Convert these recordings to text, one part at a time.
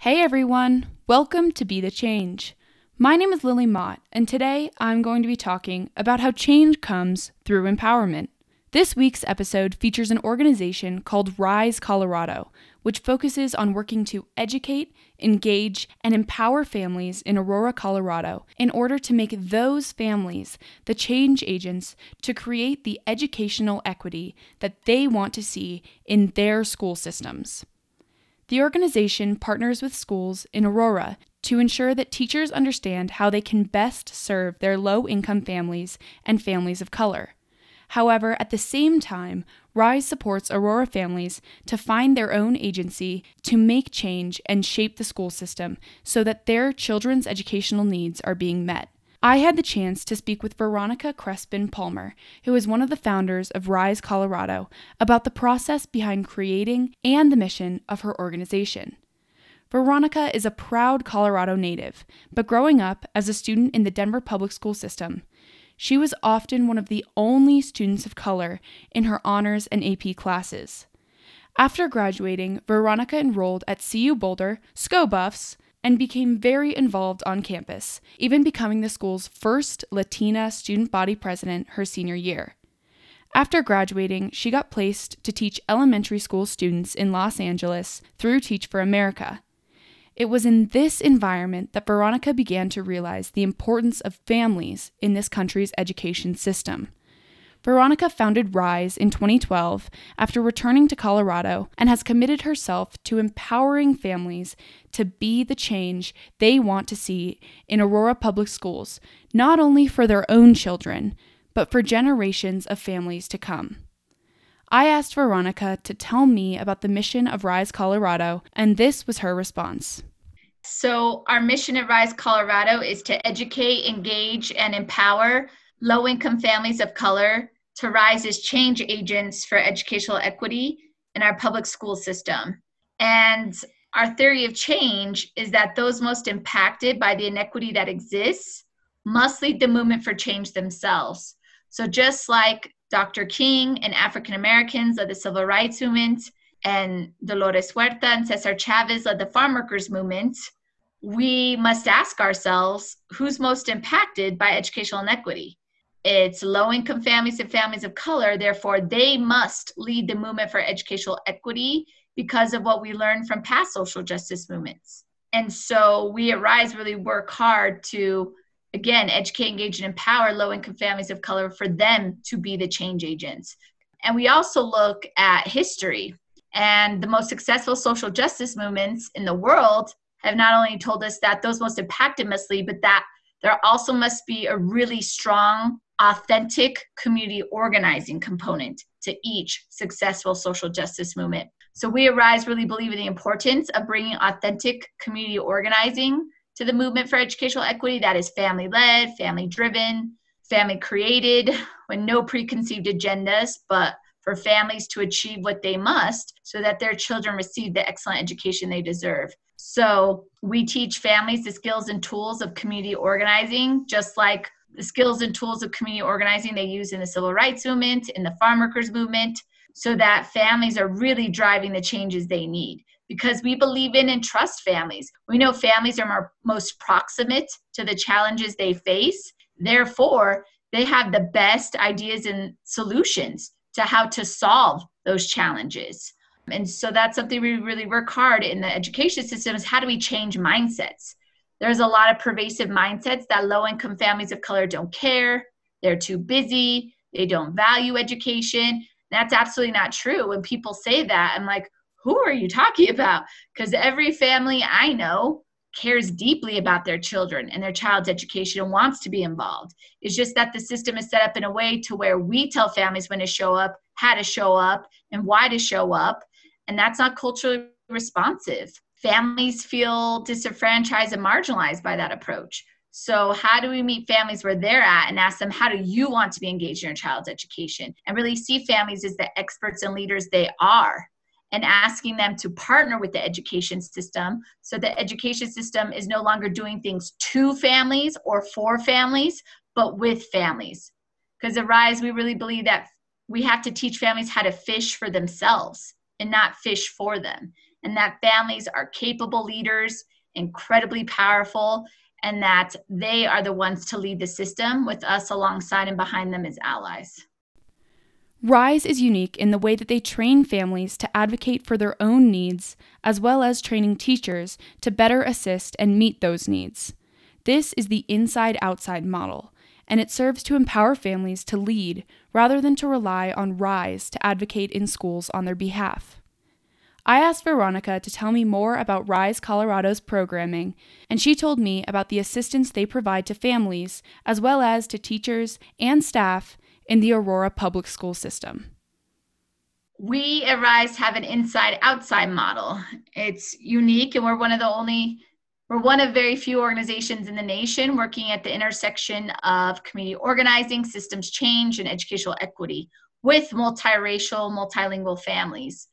Hey everyone, welcome to Be the Change. My name is Lily Mott, and today I'm going to be talking about how change comes through empowerment. This week's episode features an organization called Rise Colorado, which focuses on working to educate, engage, and empower families in Aurora, Colorado, in order to make those families the change agents to create the educational equity that they want to see in their school systems. The organization partners with schools in Aurora to ensure that teachers understand how they can best serve their low income families and families of color. However, at the same time, RISE supports Aurora families to find their own agency to make change and shape the school system so that their children's educational needs are being met. I had the chance to speak with Veronica Crespin Palmer, who is one of the founders of Rise Colorado, about the process behind creating and the mission of her organization. Veronica is a proud Colorado native, but growing up as a student in the Denver public school system, she was often one of the only students of color in her honors and AP classes. After graduating, Veronica enrolled at CU Boulder, Sko Buffs, and became very involved on campus, even becoming the school's first Latina student body president her senior year. After graduating, she got placed to teach elementary school students in Los Angeles through Teach for America. It was in this environment that Veronica began to realize the importance of families in this country's education system. Veronica founded RISE in 2012 after returning to Colorado and has committed herself to empowering families to be the change they want to see in Aurora Public Schools, not only for their own children, but for generations of families to come. I asked Veronica to tell me about the mission of Rise Colorado, and this was her response. So, our mission at Rise Colorado is to educate, engage, and empower low income families of color to rise as change agents for educational equity in our public school system. And our theory of change is that those most impacted by the inequity that exists must lead the movement for change themselves. So, just like Dr. King and African Americans led the civil rights movement, and Dolores Huerta and Cesar Chavez led the farm workers movement, we must ask ourselves who's most impacted by educational inequity. It's low income families and families of color, therefore, they must lead the movement for educational equity because of what we learned from past social justice movements. And so we at RISE really work hard to, again, educate, engage, and empower low income families of color for them to be the change agents. And we also look at history. And the most successful social justice movements in the world have not only told us that those most impacted must lead, but that there also must be a really strong, authentic community organizing component to each successful social justice movement. So we at RISE really believe in the importance of bringing authentic community organizing to the movement for educational equity that is family led, family driven, family created, with no preconceived agendas, but for families to achieve what they must so that their children receive the excellent education they deserve. So we teach families the skills and tools of community organizing, just like the skills and tools of community organizing they use in the civil rights movement, in the farm workers movement, so that families are really driving the changes they need. Because we believe in and trust families. We know families are more, most proximate to the challenges they face. Therefore, they have the best ideas and solutions to how to solve those challenges. And so that's something we really work hard in the education system is how do we change mindsets? There's a lot of pervasive mindsets that low income families of color don't care, they're too busy, they don't value education. That's absolutely not true. When people say that, I'm like, who are you talking about? Because every family I know cares deeply about their children and their child's education and wants to be involved. It's just that the system is set up in a way to where we tell families when to show up, how to show up, and why to show up and that's not culturally responsive. Families feel disenfranchised and marginalized by that approach. So, how do we meet families where they're at and ask them, how do you want to be engaged in your child's education? And really see families as the experts and leaders they are and asking them to partner with the education system so the education system is no longer doing things to families or for families, but with families. Because at Rise, we really believe that we have to teach families how to fish for themselves and not fish for them. And that families are capable leaders, incredibly powerful, and that they are the ones to lead the system with us alongside and behind them as allies. RISE is unique in the way that they train families to advocate for their own needs, as well as training teachers to better assist and meet those needs. This is the inside outside model, and it serves to empower families to lead rather than to rely on RISE to advocate in schools on their behalf. I asked Veronica to tell me more about RISE Colorado's programming, and she told me about the assistance they provide to families, as well as to teachers and staff in the Aurora public school system? We at Rise have an inside outside model. It's unique, and we're one of the only, we're one of very few organizations in the nation working at the intersection of community organizing, systems change, and educational equity with multiracial, multilingual families.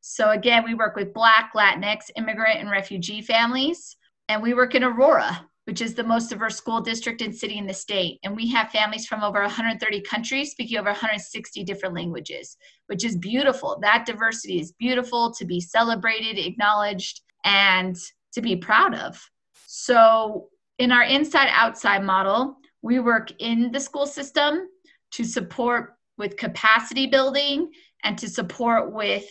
So, again, we work with Black, Latinx, immigrant, and refugee families, and we work in Aurora, which is the most diverse school district and city in the state. And we have families from over 130 countries speaking over 160 different languages, which is beautiful. That diversity is beautiful to be celebrated, acknowledged, and to be proud of. So, in our inside outside model, we work in the school system to support with capacity building and to support with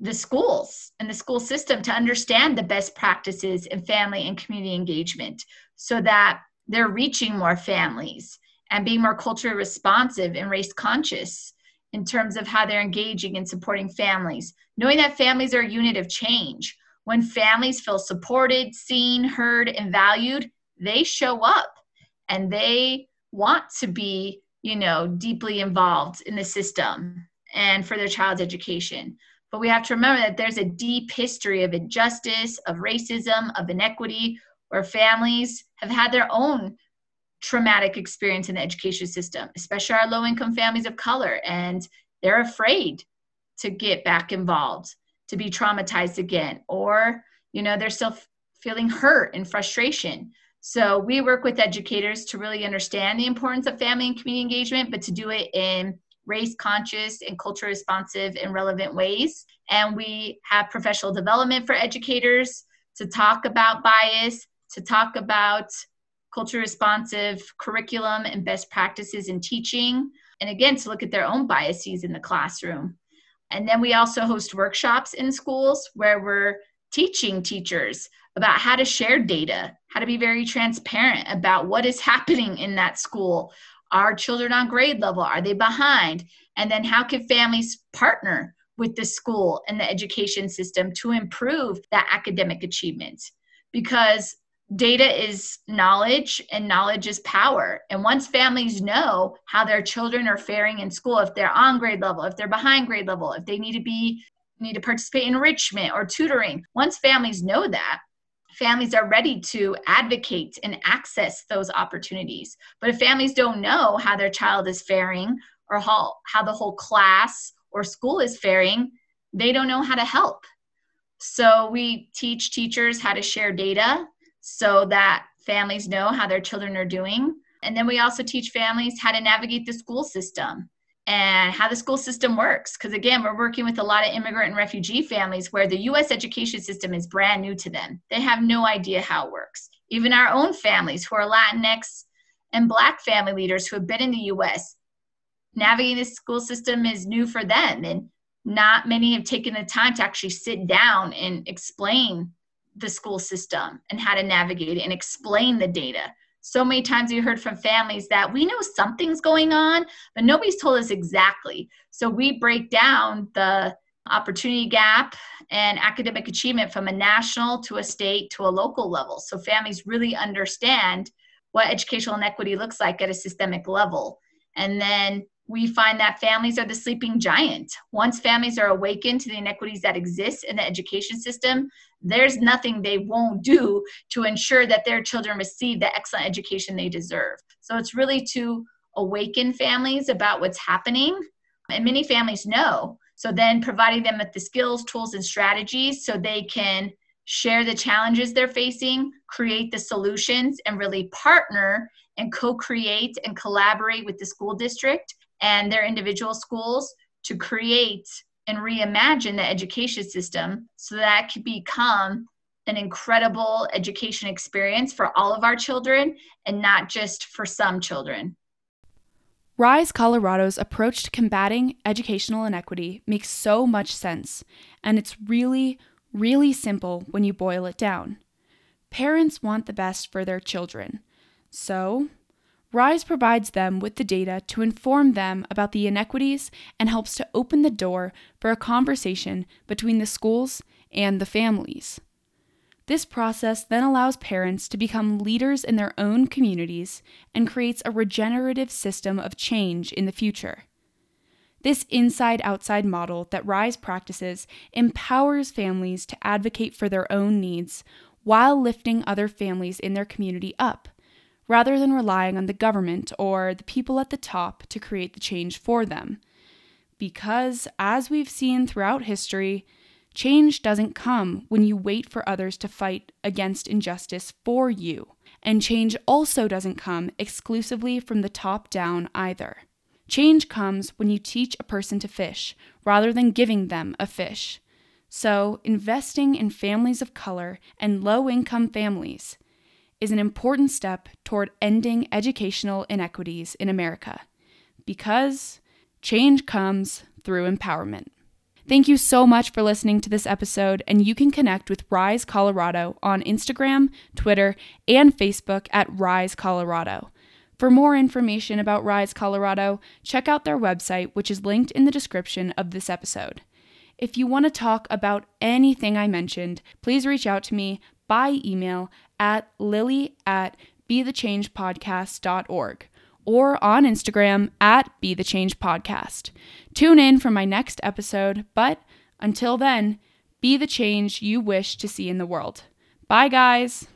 the schools and the school system to understand the best practices in family and community engagement so that they're reaching more families and being more culturally responsive and race conscious in terms of how they're engaging and supporting families. Knowing that families are a unit of change. When families feel supported, seen, heard, and valued, they show up and they want to be, you know, deeply involved in the system and for their child's education. But we have to remember that there's a deep history of injustice, of racism, of inequity, where families have had their own traumatic experience in the education system, especially our low income families of color, and they're afraid to get back involved, to be traumatized again, or, you know, they're still feeling hurt and frustration. So we work with educators to really understand the importance of family and community engagement, but to do it in race conscious and culture responsive and relevant ways. And we have professional development for educators to talk about bias, to talk about culture responsive curriculum and best practices in teaching. And again, to look at their own biases in the classroom. And then we also host workshops in schools where we're teaching teachers about how to share data, how to be very transparent about what is happening in that school, are children on grade level? Are they behind? And then how can families partner with the school and the education system to improve that academic achievement? Because data is knowledge and knowledge is power. And once families know how their children are faring in school, if they're on grade level, if they're behind grade level, if they need to be need to participate in enrichment or tutoring, once families know that, families are ready to advocate and access those opportunities. But if families don't know how their child is faring or how, how the whole class or school is faring, they don't know how to help. So we teach teachers how to share data so that families know how their children are doing. And then we also teach families how to navigate the school system and how the school system works. Because again, we're working with a lot of immigrant and refugee families where the US education system is brand new to them. They have no idea how it works. Even our own families who are Latinx and Black family leaders who have been in the US, navigating the school system is new for them. And not many have taken the time to actually sit down and explain the school system and how to navigate it and explain the data so many times we heard from families that we know something's going on, but nobody's told us exactly. So we break down the opportunity gap and academic achievement from a national to a state to a local level. So families really understand what educational inequity looks like at a systemic level. And then we find that families are the sleeping giant. Once families are awakened to the inequities that exist in the education system, there's nothing they won't do to ensure that their children receive the excellent education they deserve. So it's really to awaken families about what's happening. And many families know. So then providing them with the skills, tools, and strategies so they can share the challenges they're facing, create the solutions, and really partner and co create and collaborate with the school district and their individual schools to create and reimagine the education system so that could become an incredible education experience for all of our children and not just for some children. Rise Colorado's approach to combating educational inequity makes so much sense, and it's really, really simple when you boil it down. Parents want the best for their children. So, Rise provides them with the data to inform them about the inequities and helps to open the door for a conversation between the schools and the families. This process then allows parents to become leaders in their own communities and creates a regenerative system of change in the future. This inside outside model that RISE practices empowers families to advocate for their own needs while lifting other families in their community up, rather than relying on the government or the people at the top to create the change for them. Because, as we've seen throughout history, Change doesn't come when you wait for others to fight against injustice for you. And change also doesn't come exclusively from the top down either. Change comes when you teach a person to fish rather than giving them a fish. So, investing in families of color and low income families is an important step toward ending educational inequities in America because change comes through empowerment. Thank you so much for listening to this episode, and you can connect with Rise Colorado on Instagram, Twitter, and Facebook at Rise Colorado. For more information about Rise Colorado, check out their website, which is linked in the description of this episode. If you want to talk about anything I mentioned, please reach out to me by email at lily at bethechangepodcast.org or on Instagram at Be the Change Podcast. Tune in for my next episode, but until then, be the change you wish to see in the world. Bye, guys.